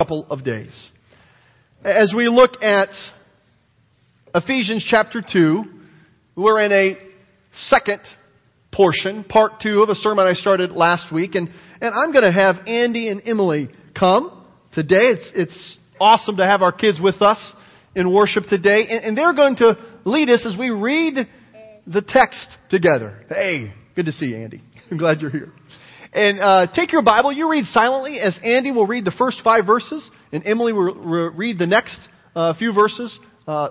couple of days. As we look at Ephesians chapter 2, we're in a second portion, part two of a sermon I started last week, and, and I'm going to have Andy and Emily come today. It's, it's awesome to have our kids with us in worship today, and, and they're going to lead us as we read the text together. Hey, good to see you, Andy. I'm glad you're here. And uh, take your Bible. You read silently as Andy will read the first five verses, and Emily will re- read the next uh, few verses. Uh,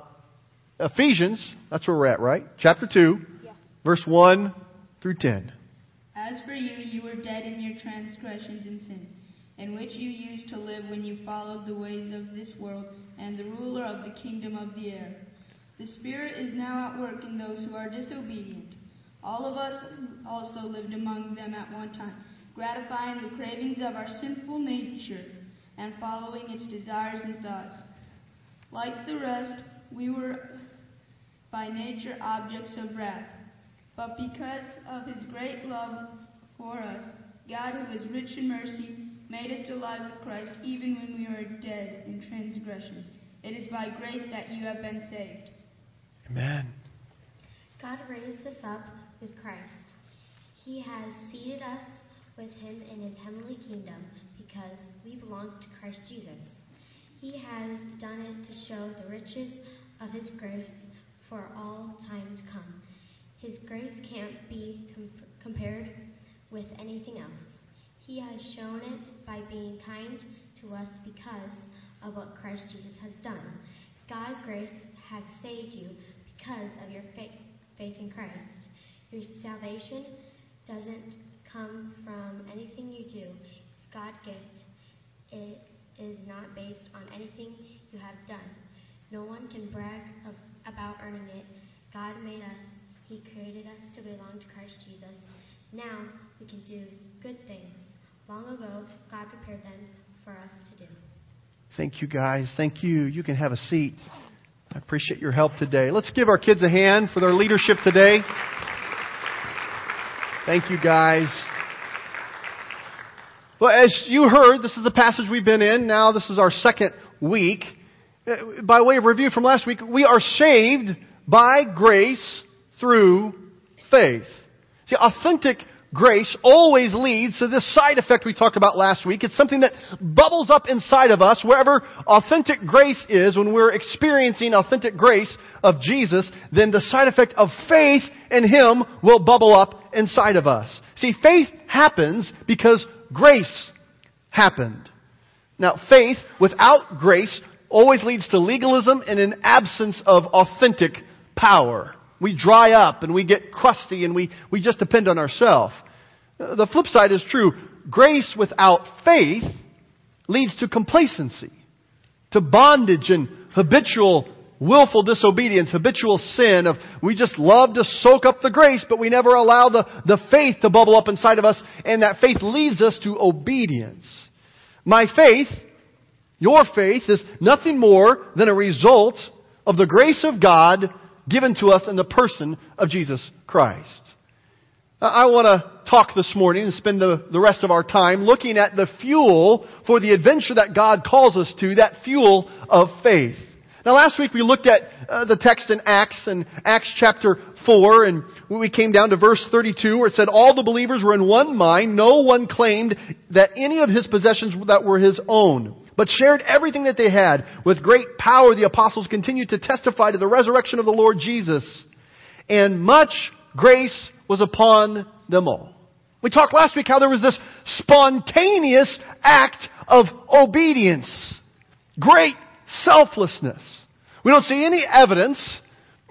Ephesians, that's where we're at, right? Chapter 2, Yeah. verse 1 through 10. As for you, you were dead in your transgressions and sins, in which you used to live when you followed the ways of this world and the ruler of the kingdom of the air. The Spirit is now at work in those who are disobedient. All of us also lived among them at one time, gratifying the cravings of our sinful nature and following its desires and thoughts. Like the rest, we were by nature objects of wrath. But because of his great love for us, God, who is rich in mercy, made us alive with Christ even when we were dead in transgressions. It is by grace that you have been saved. Amen. God raised us up with Christ. He has seated us with him in his heavenly kingdom because we belong to Christ Jesus. He has done it to show the riches of his grace for all time to come. His grace can't be com- compared with anything else. He has shown it by being kind to us because of what Christ Jesus has done. God's grace has saved you because of your faith in Christ. Your salvation doesn't come from anything you do. It's God's gift. It is not based on anything you have done. No one can brag of, about earning it. God made us. He created us to belong to Christ Jesus. Now we can do good things. Long ago, God prepared them for us to do. Thank you, guys. Thank you. You can have a seat. I appreciate your help today. Let's give our kids a hand for their leadership today. Thank you, guys. Well, as you heard, this is the passage we've been in. Now, this is our second week. Uh, By way of review from last week, we are saved by grace through faith. See, authentic grace always leads to this side effect we talked about last week. It's something that bubbles up inside of us wherever authentic grace is, when we're experiencing authentic grace of Jesus, then the side effect of faith in Him will bubble up inside of us. See, faith happens because grace happened. Now, faith without grace always leads to legalism and an absence of authentic power. We dry up and we get crusty and we, we just depend on ourselves. Uh, The flip side is true. Grace without faith leads to complacency, to bondage and habitual willful disobedience, habitual sin of we just love to soak up the grace, but we never allow the, the faith to bubble up inside of us, and that faith leads us to obedience. My faith, your faith, is nothing more than a result of the grace of God given to us in the person of Jesus Christ. I want to talk this morning and spend the, the rest of our time looking at the fuel for the adventure that God calls us to, that fuel of faith. Now last week we looked at uh, the text in Acts and Acts chapter 4 and we came down to verse 32 where it said all the believers were in one mind, no one claimed that any of his possessions that were his own but shared everything that they had. With great power, the apostles continued to testify to the resurrection of the Lord Jesus. And much grace was upon them all. We talked last week how there was this spontaneous act of obedience. Great selflessness. We don't see any evidence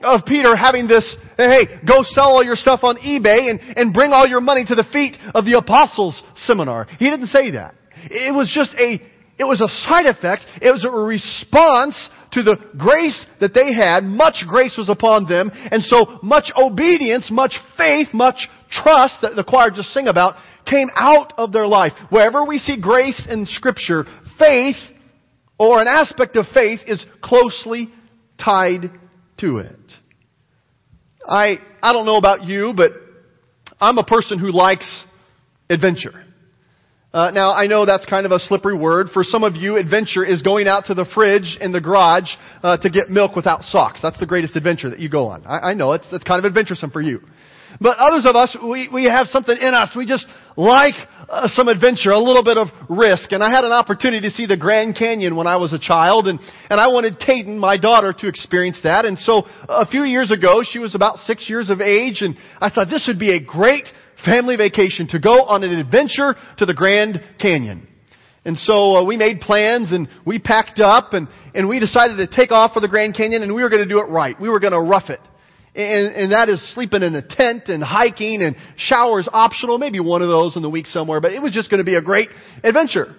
of Peter having this, hey, go sell all your stuff on eBay and, and bring all your money to the feet of the apostles seminar. He didn't say that. It was just a, it was a side effect. It was a response to the grace that they had. Much grace was upon them. And so much obedience, much faith, much trust that the choir just sing about came out of their life. Wherever we see grace in scripture, faith or an aspect of faith is closely tied to it. I, I don't know about you, but I'm a person who likes adventure. Uh, now, I know that's kind of a slippery word. For some of you, adventure is going out to the fridge in the garage uh, to get milk without socks. That's the greatest adventure that you go on. I, I know it's, it's kind of adventuresome for you. But others of us, we, we have something in us. We just like uh, some adventure, a little bit of risk. And I had an opportunity to see the Grand Canyon when I was a child, and, and I wanted Caden, my daughter, to experience that. And so a few years ago, she was about six years of age, and I thought this would be a great family vacation to go on an adventure to the Grand Canyon. And so uh, we made plans and we packed up and, and we decided to take off for the Grand Canyon and we were going to do it right. We were going to rough it. And, and that is sleeping in a tent and hiking and showers optional, maybe one of those in the week somewhere, but it was just going to be a great adventure.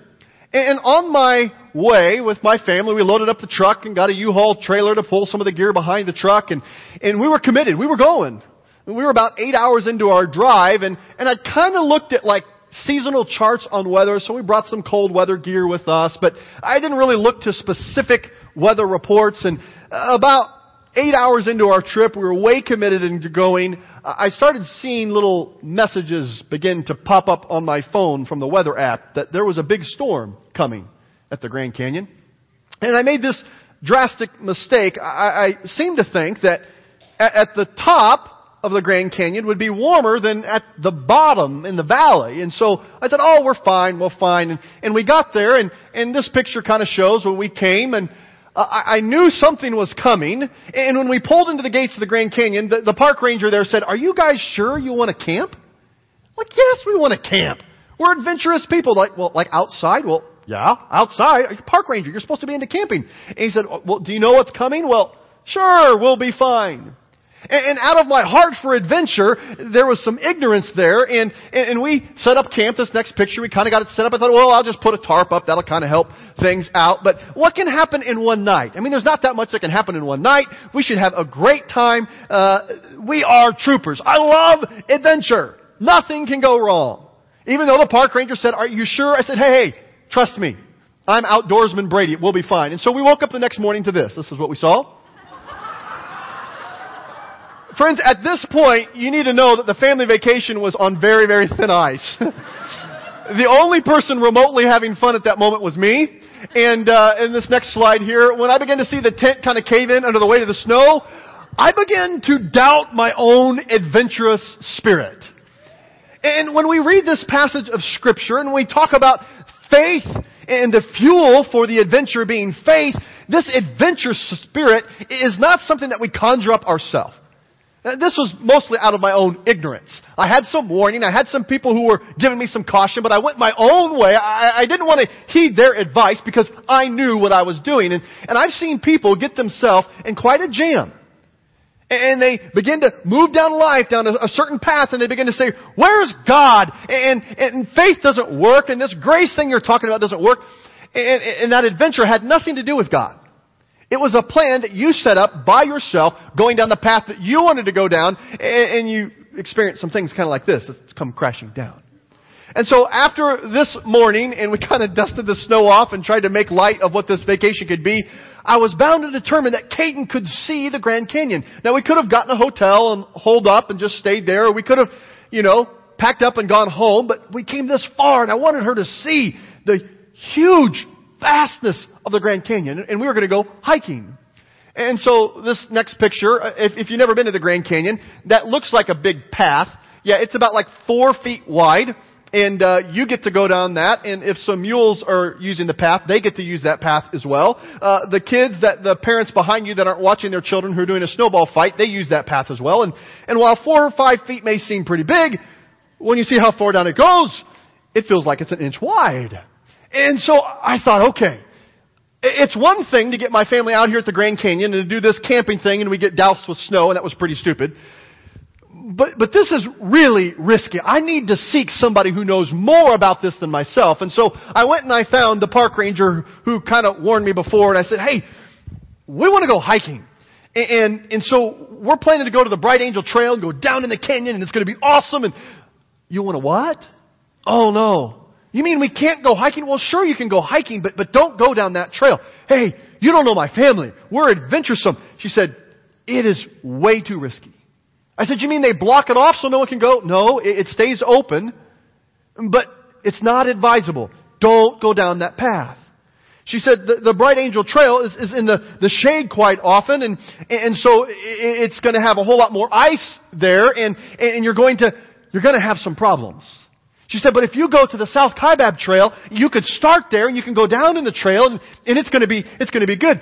And on my way with my family, we loaded up the truck and got a U-Haul trailer to pull some of the gear behind the truck and, and we were committed. We were going. We were about eight hours into our drive and, and I kind of looked at like seasonal charts on weather, so we brought some cold weather gear with us, but I didn't really look to specific weather reports and about eight hours into our trip, we were way committed into going. I started seeing little messages begin to pop up on my phone from the weather app that there was a big storm coming at the Grand Canyon. And I made this drastic mistake. I, I seemed to think that at, at the top of the Grand Canyon would be warmer than at the bottom in the valley. And so I said, oh, we're fine, we're fine. And, and we got there, and, and this picture kind of shows when we came, and I, I knew something was coming. And when we pulled into the gates of the Grand Canyon, the, the park ranger there said, are you guys sure you want to camp? Like, yes, we want to camp. We're adventurous people. Like, well, like outside? Well, yeah, outside. Park ranger, you're supposed to be into camping. And he said, well, do you know what's coming? Well, sure, we'll be fine. And, out of my heart for adventure, there was some ignorance there, and, and, we set up camp. This next picture, we kind of got it set up. I thought, well, I'll just put a tarp up. That'll kind of help things out. But what can happen in one night? I mean, there's not that much that can happen in one night. We should have a great time. Uh, we are troopers. I love adventure. Nothing can go wrong. Even though the park ranger said, are you sure? I said, hey, hey, trust me. I'm outdoorsman Brady. We'll be fine. And so we woke up the next morning to this. This is what we saw. Friends, at this point, you need to know that the family vacation was on very, very thin ice. the only person remotely having fun at that moment was me. And uh, in this next slide here, when I began to see the tent kind of cave in under the weight of the snow, I began to doubt my own adventurous spirit. And when we read this passage of scripture and we talk about faith and the fuel for the adventure being faith, this adventurous spirit is not something that we conjure up ourselves. Uh, this was mostly out of my own ignorance. I had some warning. I had some people who were giving me some caution, but I went my own way. I, I didn't want to heed their advice because I knew what I was doing. And, and I've seen people get themselves in quite a jam. And they begin to move down life, down a, a certain path, and they begin to say, where's God? And, and faith doesn't work, and this grace thing you're talking about doesn't work. And, and that adventure had nothing to do with God. It was a plan that you set up by yourself, going down the path that you wanted to go down, and, and you experienced some things kind of like this. It's come crashing down. And so after this morning, and we kind of dusted the snow off and tried to make light of what this vacation could be, I was bound to determine that Caden could see the Grand Canyon. Now we could have gotten a hotel and holed up and just stayed there, or we could have, you know, packed up and gone home, but we came this far and I wanted her to see the huge vastness of the Grand Canyon, and we were going to go hiking. And so this next picture, if, if you've never been to the Grand Canyon, that looks like a big path. Yeah, it's about like four feet wide, and uh, you get to go down that. And if some mules are using the path, they get to use that path as well. Uh, the kids that the parents behind you that aren't watching their children who are doing a snowball fight, they use that path as well. And and while four or five feet may seem pretty big, when you see how far down it goes, it feels like it's an inch wide. And so I thought, okay, it's one thing to get my family out here at the Grand Canyon and to do this camping thing and we get doused with snow and that was pretty stupid. But, but this is really risky. I need to seek somebody who knows more about this than myself. And so I went and I found the park ranger who kind of warned me before and I said, hey, we want to go hiking. And, and, and so we're planning to go to the Bright Angel Trail and go down in the canyon and it's going to be awesome. And you want to what? Oh no. You mean we can't go hiking? Well, sure you can go hiking, but, but don't go down that trail. Hey, you don't know my family. We're adventuresome. She said, it is way too risky. I said, you mean they block it off so no one can go? No, it, it stays open. But it's not advisable. Don't go down that path. She said the, the Bright Angel Trail is, is in the, the shade quite often, and, and so it's going to have a whole lot more ice there, and, and you're going to, you're going to have some problems. She said, but if you go to the South Kaibab Trail, you could start there and you can go down in the trail and, and it's going to be, it's to be good.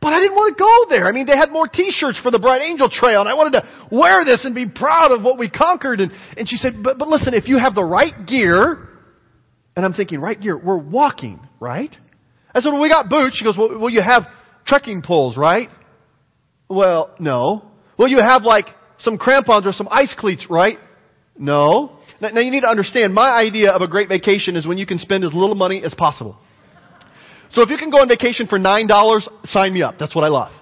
But I didn't want to go there. I mean, they had more t-shirts for the Bright Angel Trail and I wanted to wear this and be proud of what we conquered. And, and she said, but, but listen, if you have the right gear, and I'm thinking, right gear, we're walking, right? I said, well, we got boots. She goes, well, well, you have trekking poles, right? Well, no. Well, you have like some crampons or some ice cleats, right? No. Now, now you need to understand, my idea of a great vacation is when you can spend as little money as possible. So if you can go on vacation for $9, sign me up. That's what I love.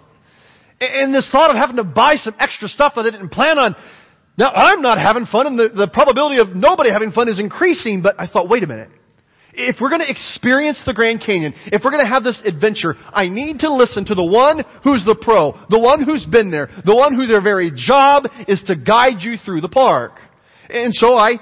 And this thought of having to buy some extra stuff that I didn't plan on, now I'm not having fun and the, the probability of nobody having fun is increasing, but I thought, wait a minute if we're going to experience the Grand Canyon, if we're going to have this adventure, I need to listen to the one who's the pro, the one who's been there, the one who their very job is to guide you through the park. And so I,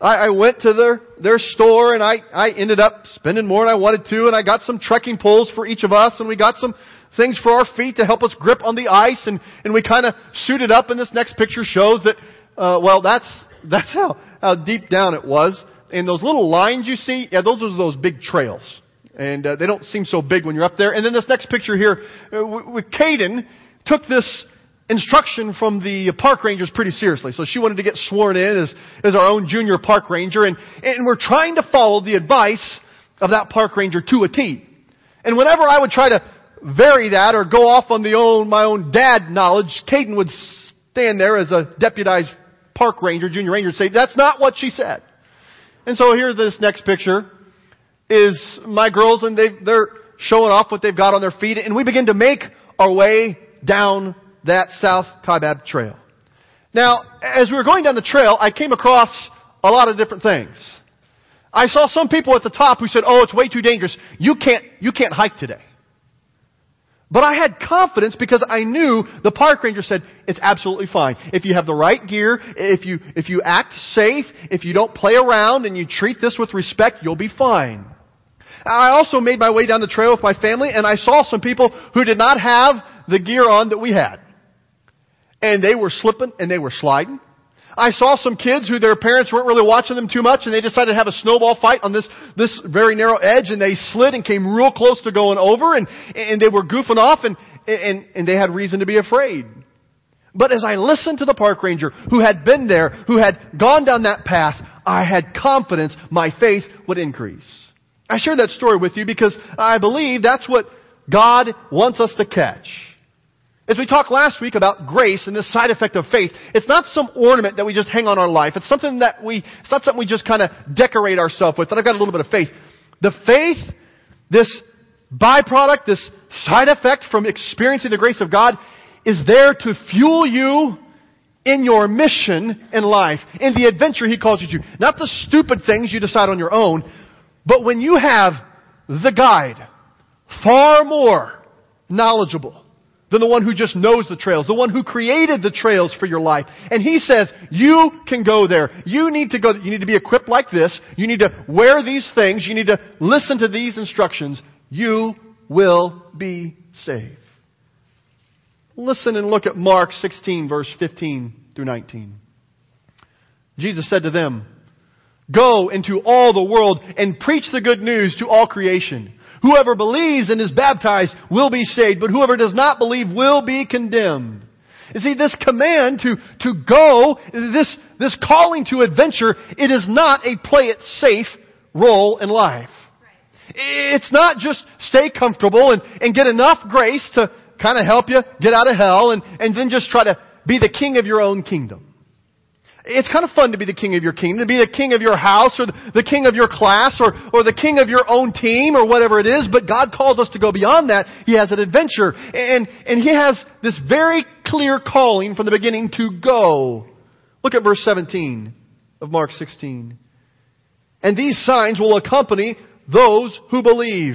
I, I went to their, their store and I, I ended up spending more than I wanted to and I got some trekking poles for each of us and we got some things for our feet to help us grip on the ice and, and we kind of suited up and this next picture shows that, uh, well that's, that's how, how deep down it was. And those little lines you see, yeah, those are those big trails. And uh, they don't seem so big when you're up there. And then this next picture here, uh, with Caden, took this instruction from the park rangers pretty seriously. So she wanted to get sworn in as, as our own junior park ranger. And, and we're trying to follow the advice of that park ranger to a T. And whenever I would try to vary that or go off on the own, my own dad knowledge, Caden would stand there as a deputized park ranger, junior ranger, and say, that's not what she said. And so here, this next picture is my girls, and they, they're showing off what they've got on their feet, and we begin to make our way down that South Kaibab Trail. Now, as we were going down the trail, I came across a lot of different things. I saw some people at the top who said, "Oh, it's way too dangerous. You can't, you can't hike today." But I had confidence because I knew the park ranger said, it's absolutely fine. If you have the right gear, if you, if you act safe, if you don't play around and you treat this with respect, you'll be fine. I also made my way down the trail with my family and I saw some people who did not have the gear on that we had. And they were slipping and they were sliding. I saw some kids who their parents weren't really watching them too much and they decided to have a snowball fight on this, this very narrow edge and they slid and came real close to going over and, and they were goofing off and, and, and they had reason to be afraid. But as I listened to the park ranger who had been there, who had gone down that path, I had confidence my faith would increase. I share that story with you because I believe that's what God wants us to catch. As we talked last week about grace and this side effect of faith, it's not some ornament that we just hang on our life. It's something that we, it's not something we just kind of decorate ourselves with. And I've got a little bit of faith. The faith, this byproduct, this side effect from experiencing the grace of God is there to fuel you in your mission in life, in the adventure He calls you to. Not the stupid things you decide on your own, but when you have the guide, far more knowledgeable, than the one who just knows the trails, the one who created the trails for your life. And he says, you can go there. You need to go, you need to be equipped like this. You need to wear these things. You need to listen to these instructions. You will be saved. Listen and look at Mark 16 verse 15 through 19. Jesus said to them, Go into all the world and preach the good news to all creation. Whoever believes and is baptized will be saved, but whoever does not believe will be condemned. You see, this command to, to go, this, this calling to adventure, it is not a play it safe role in life. It's not just stay comfortable and, and get enough grace to kind of help you get out of hell and, and then just try to be the king of your own kingdom. It's kind of fun to be the king of your kingdom, to be the king of your house or the king of your class or, or the king of your own team or whatever it is, but God calls us to go beyond that. He has an adventure and, and He has this very clear calling from the beginning to go. Look at verse 17 of Mark 16. And these signs will accompany those who believe.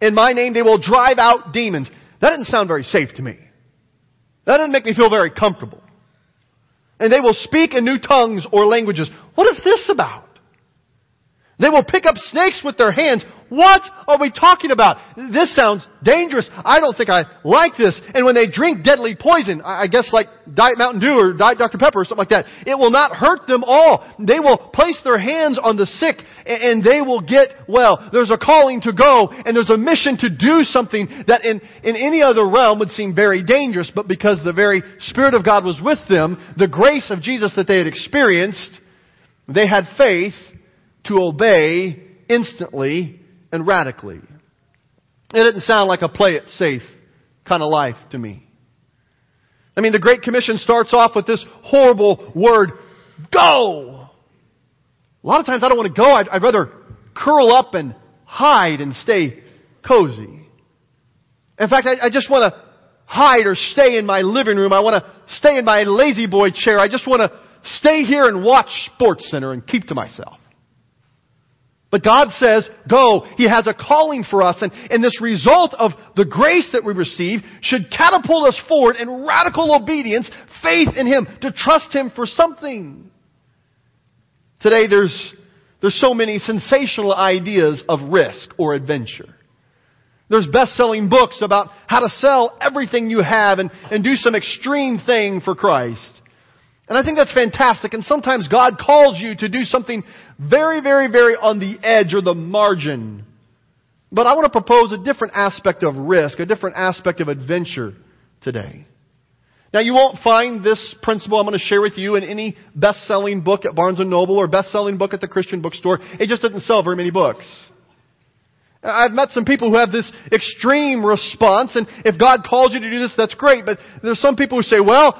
In my name they will drive out demons. That didn't sound very safe to me. That didn't make me feel very comfortable and they will speak in new tongues or languages. What is this about? They will pick up snakes with their hands. What are we talking about? This sounds dangerous. I don't think I like this. And when they drink deadly poison, I guess like Diet Mountain Dew or Diet Dr. Pepper or something like that, it will not hurt them all. They will place their hands on the sick and they will get well. There's a calling to go and there's a mission to do something that in, in any other realm would seem very dangerous, but because the very Spirit of God was with them, the grace of Jesus that they had experienced, they had faith to obey instantly and radically. It didn't sound like a play it safe kind of life to me. I mean, the Great Commission starts off with this horrible word, go! A lot of times I don't want to go. I'd, I'd rather curl up and hide and stay cozy. In fact, I, I just want to hide or stay in my living room. I want to stay in my lazy boy chair. I just want to stay here and watch Sports Center and keep to myself. But God says, go. He has a calling for us. And, and this result of the grace that we receive should catapult us forward in radical obedience, faith in Him, to trust Him for something. Today there's, there's so many sensational ideas of risk or adventure. There's best-selling books about how to sell everything you have and, and do some extreme thing for Christ. And I think that's fantastic. And sometimes God calls you to do something very, very, very on the edge or the margin. But I want to propose a different aspect of risk, a different aspect of adventure today. Now you won't find this principle I'm going to share with you in any best-selling book at Barnes & Noble or best-selling book at the Christian bookstore. It just doesn't sell very many books. I've met some people who have this extreme response, and if God calls you to do this, that's great. But there's some people who say, well,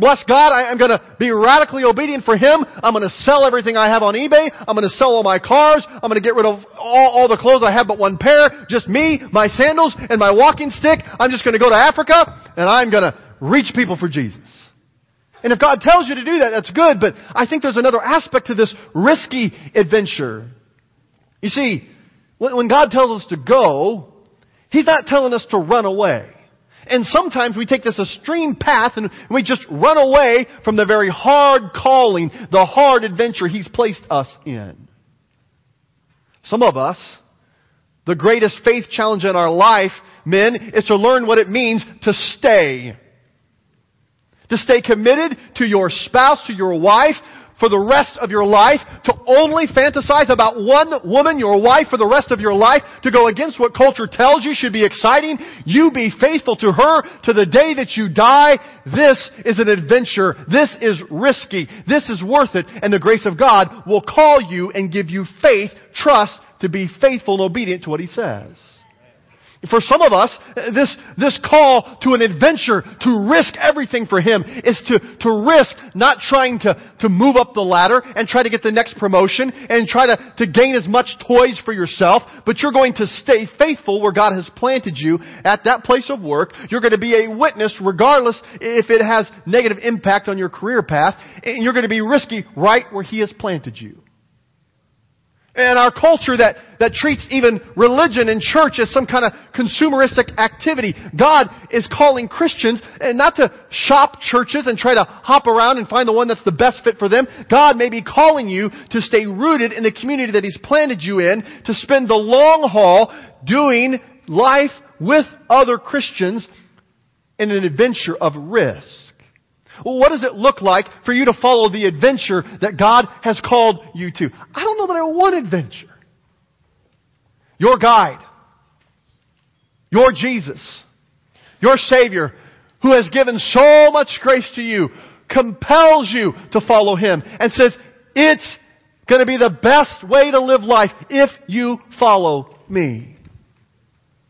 bless God, I, am going to be radically obedient for Him. I'm going to sell everything I have on eBay. I'm going to sell all my cars. I'm going to get rid of all, all the clothes I have but one pair. Just me, my sandals, and my walking stick. I'm just going to go to Africa, and I'm going to reach people for Jesus. And if God tells you to do that, that's good, but I think there's another aspect to this risky adventure. You see, when God tells us to go, He's not telling us to run away. And sometimes we take this extreme path and we just run away from the very hard calling, the hard adventure He's placed us in. Some of us, the greatest faith challenge in our life, men, is to learn what it means to stay. To stay committed to your spouse, to your wife, for the rest of your life, to only fantasize about one woman, your wife, for the rest of your life, to go against what culture tells you should be exciting, you be faithful to her to the day that you die. This is an adventure. This is risky. This is worth it. And the grace of God will call you and give you faith, trust to be faithful and obedient to what He says. For some of us, this, this call to an adventure, to risk everything for Him, is to, to risk not trying to, to move up the ladder and try to get the next promotion and try to, to gain as much toys for yourself, but you're going to stay faithful where God has planted you at that place of work. You're going to be a witness regardless if it has negative impact on your career path, and you're going to be risky right where He has planted you. And our culture that, that treats even religion and church as some kind of consumeristic activity. God is calling Christians and not to shop churches and try to hop around and find the one that's the best fit for them. God may be calling you to stay rooted in the community that He's planted you in, to spend the long haul doing life with other Christians in an adventure of risk. What does it look like for you to follow the adventure that God has called you to? I don't know that I want adventure. Your guide, your Jesus, your Savior, who has given so much grace to you, compels you to follow Him and says, it's going to be the best way to live life if you follow me.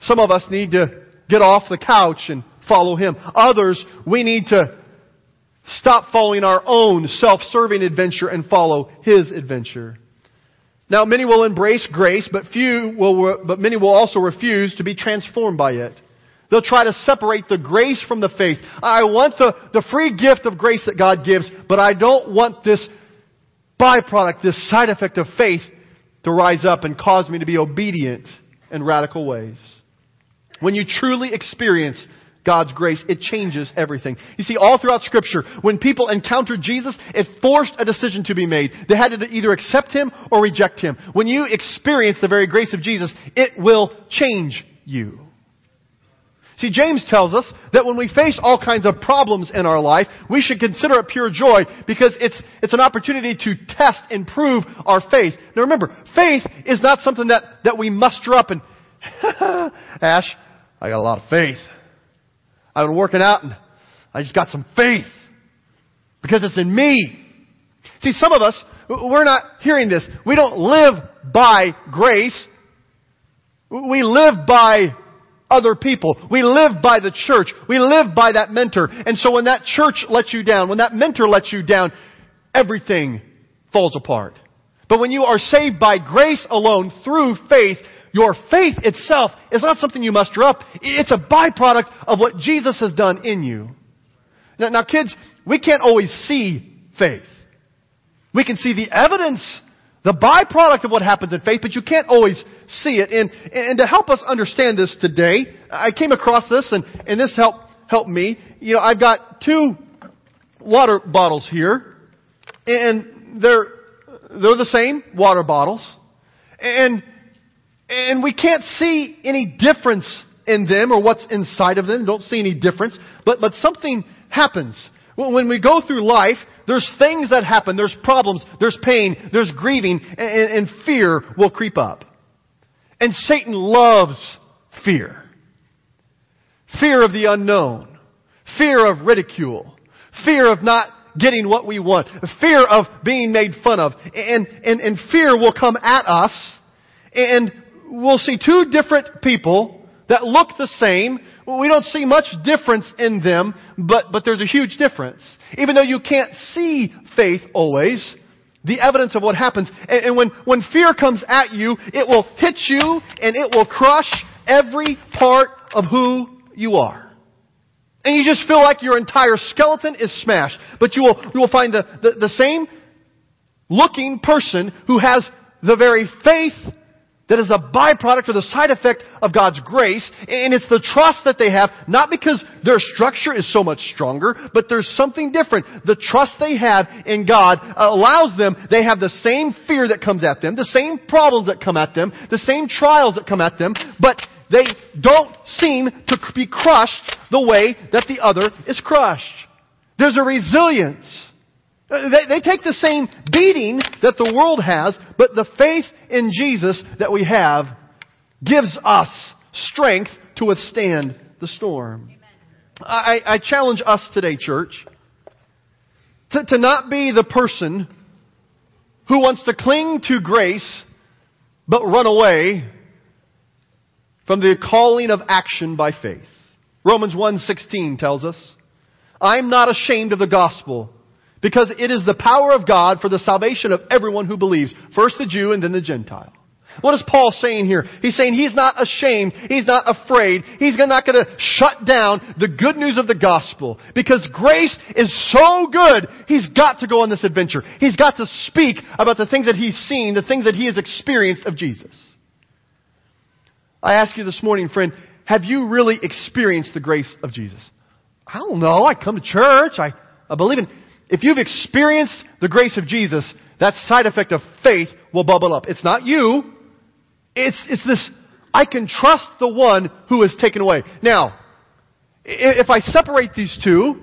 Some of us need to get off the couch and follow Him. Others, we need to Stop following our own self-serving adventure and follow His adventure. Now, many will embrace grace, but few will, but many will also refuse to be transformed by it. They'll try to separate the grace from the faith. I want the, the free gift of grace that God gives, but I don't want this byproduct, this side effect of faith to rise up and cause me to be obedient in radical ways. When you truly experience God's grace, it changes everything. You see, all throughout scripture, when people encountered Jesus, it forced a decision to be made. They had to either accept Him or reject Him. When you experience the very grace of Jesus, it will change you. See, James tells us that when we face all kinds of problems in our life, we should consider it pure joy because it's, it's an opportunity to test and prove our faith. Now remember, faith is not something that, that we muster up and, Ash, I got a lot of faith. I've been working out and I just got some faith because it's in me. See, some of us, we're not hearing this. We don't live by grace. We live by other people. We live by the church. We live by that mentor. And so when that church lets you down, when that mentor lets you down, everything falls apart. But when you are saved by grace alone through faith, your faith itself is not something you muster up. It's a byproduct of what Jesus has done in you. Now, now kids, we can't always see faith. We can see the evidence, the byproduct of what happens in faith, but you can't always see it. And, and to help us understand this today, I came across this and, and this helped, helped me. You know, I've got two water bottles here and they're, they're the same water bottles. And and we can't see any difference in them or what's inside of them. Don't see any difference. But, but something happens. When we go through life, there's things that happen. There's problems. There's pain. There's grieving. And, and fear will creep up. And Satan loves fear. Fear of the unknown. Fear of ridicule. Fear of not getting what we want. Fear of being made fun of. And, and, and fear will come at us. And we'll see two different people that look the same. We don't see much difference in them, but, but there's a huge difference. Even though you can't see faith always, the evidence of what happens. And, and when, when fear comes at you, it will hit you and it will crush every part of who you are. And you just feel like your entire skeleton is smashed. But you will, you will find the, the, the same looking person who has the very faith that is a byproduct or the side effect of God's grace, and it's the trust that they have, not because their structure is so much stronger, but there's something different. The trust they have in God allows them, they have the same fear that comes at them, the same problems that come at them, the same trials that come at them, but they don't seem to be crushed the way that the other is crushed. There's a resilience. Uh, they, they take the same beating that the world has, but the faith in Jesus that we have gives us strength to withstand the storm. I, I, challenge us today, church, to, to not be the person who wants to cling to grace but run away from the calling of action by faith. Romans 1:16 tells us, "I'm not ashamed of the gospel, because it is the power of God for the salvation of everyone who believes. First the Jew and then the Gentile. What is Paul saying here? He's saying he's not ashamed. He's not afraid. He's not going to shut down the good news of the gospel. Because grace is so good, he's got to go on this adventure. He's got to speak about the things that he's seen, the things that he has experienced of Jesus. I ask you this morning, friend, have you really experienced the grace of Jesus? I don't know. I come to church. I, I believe in if you've experienced the grace of Jesus, that side effect of faith will bubble up. It's not you. It's, it's this, I can trust the one who is taken away. Now, if I separate these two,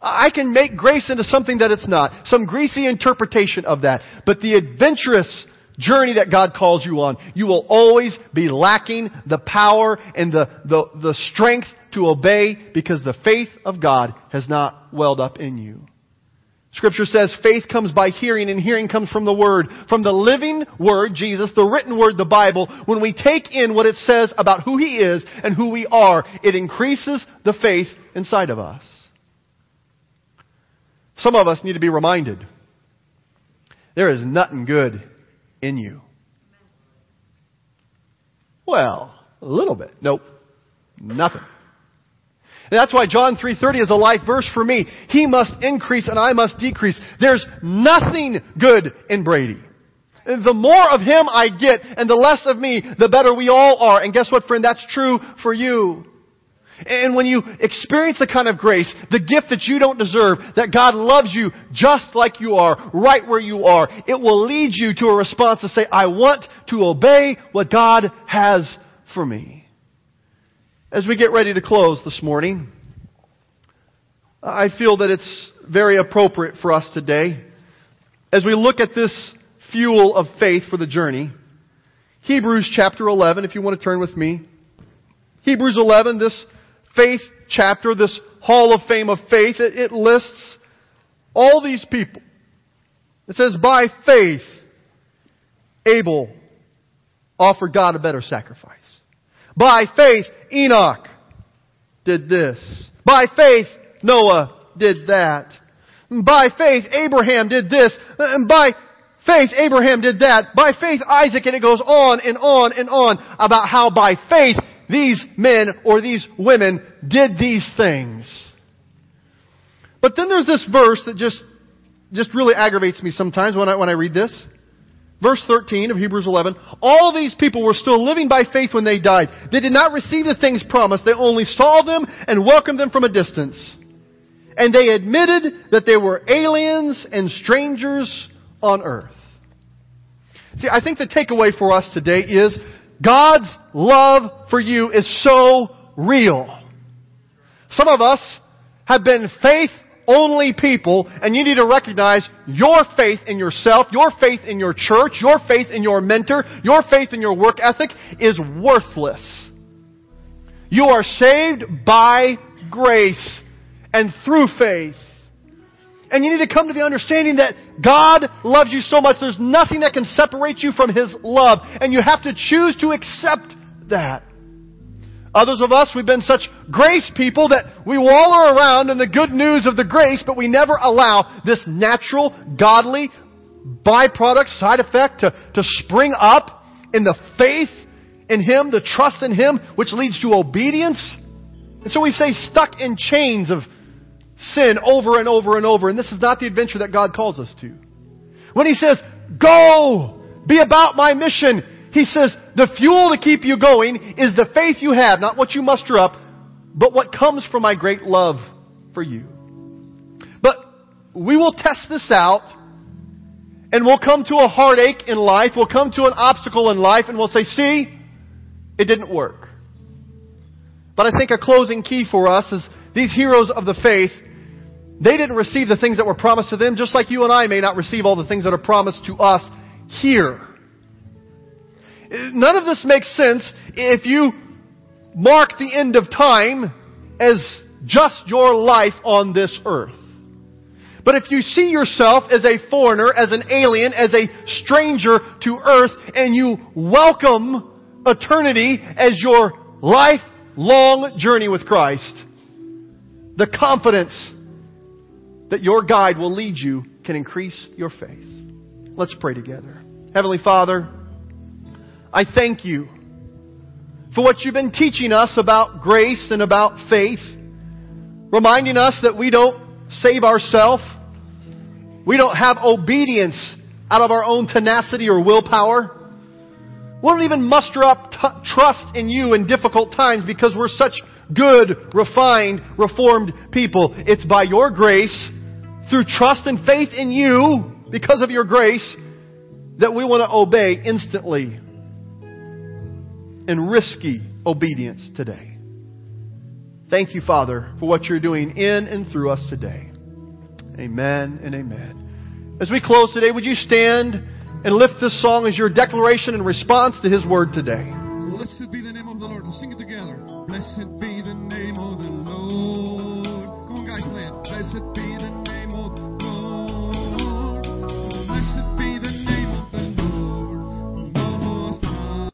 I can make grace into something that it's not. Some greasy interpretation of that. But the adventurous journey that God calls you on, you will always be lacking the power and the, the, the strength to obey because the faith of God has not welled up in you. Scripture says faith comes by hearing and hearing comes from the Word. From the living Word, Jesus, the written Word, the Bible, when we take in what it says about who He is and who we are, it increases the faith inside of us. Some of us need to be reminded there is nothing good in you. Well, a little bit. Nope. Nothing. That's why John 3.30 is a life verse for me. He must increase and I must decrease. There's nothing good in Brady. The more of him I get and the less of me, the better we all are. And guess what, friend? That's true for you. And when you experience the kind of grace, the gift that you don't deserve, that God loves you just like you are, right where you are, it will lead you to a response to say, I want to obey what God has for me. As we get ready to close this morning, I feel that it's very appropriate for us today, as we look at this fuel of faith for the journey, Hebrews chapter 11, if you want to turn with me. Hebrews 11, this faith chapter, this hall of fame of faith, it, it lists all these people. It says, by faith, Abel offered God a better sacrifice. By faith, Enoch did this. By faith, Noah did that. By faith, Abraham did this. By faith, Abraham did that. By faith, Isaac, and it goes on and on and on about how by faith, these men or these women did these things. But then there's this verse that just, just really aggravates me sometimes when I, when I read this. Verse 13 of Hebrews 11. All these people were still living by faith when they died. They did not receive the things promised. They only saw them and welcomed them from a distance. And they admitted that they were aliens and strangers on earth. See, I think the takeaway for us today is God's love for you is so real. Some of us have been faith only people, and you need to recognize your faith in yourself, your faith in your church, your faith in your mentor, your faith in your work ethic is worthless. You are saved by grace and through faith. And you need to come to the understanding that God loves you so much, there's nothing that can separate you from His love. And you have to choose to accept that. Others of us, we've been such grace people that we wallow around in the good news of the grace, but we never allow this natural, godly byproduct, side effect to, to spring up in the faith in Him, the trust in Him, which leads to obedience. And so we say stuck in chains of sin over and over and over. And this is not the adventure that God calls us to. When He says, go, be about my mission, He says, the fuel to keep you going is the faith you have, not what you muster up, but what comes from my great love for you. But we will test this out and we'll come to a heartache in life, we'll come to an obstacle in life and we'll say, see, it didn't work. But I think a closing key for us is these heroes of the faith they didn't receive the things that were promised to them, just like you and I may not receive all the things that are promised to us here. None of this makes sense if you mark the end of time as just your life on this earth. But if you see yourself as a foreigner, as an alien, as a stranger to earth, and you welcome eternity as your lifelong journey with Christ, the confidence that your guide will lead you can increase your faith. Let's pray together. Heavenly Father, I thank you for what you've been teaching us about grace and about faith, reminding us that we don't save ourselves. We don't have obedience out of our own tenacity or willpower. We don't even muster up t- trust in you in difficult times because we're such good, refined, reformed people. It's by your grace through trust and faith in you, because of your grace, that we want to obey instantly in risky obedience today. Thank you, Father, for what you're doing in and through us today. Amen and amen. As we close today, would you stand and lift this song as your declaration and response to His word today? Blessed be the name of the Lord. Sing it together. Blessed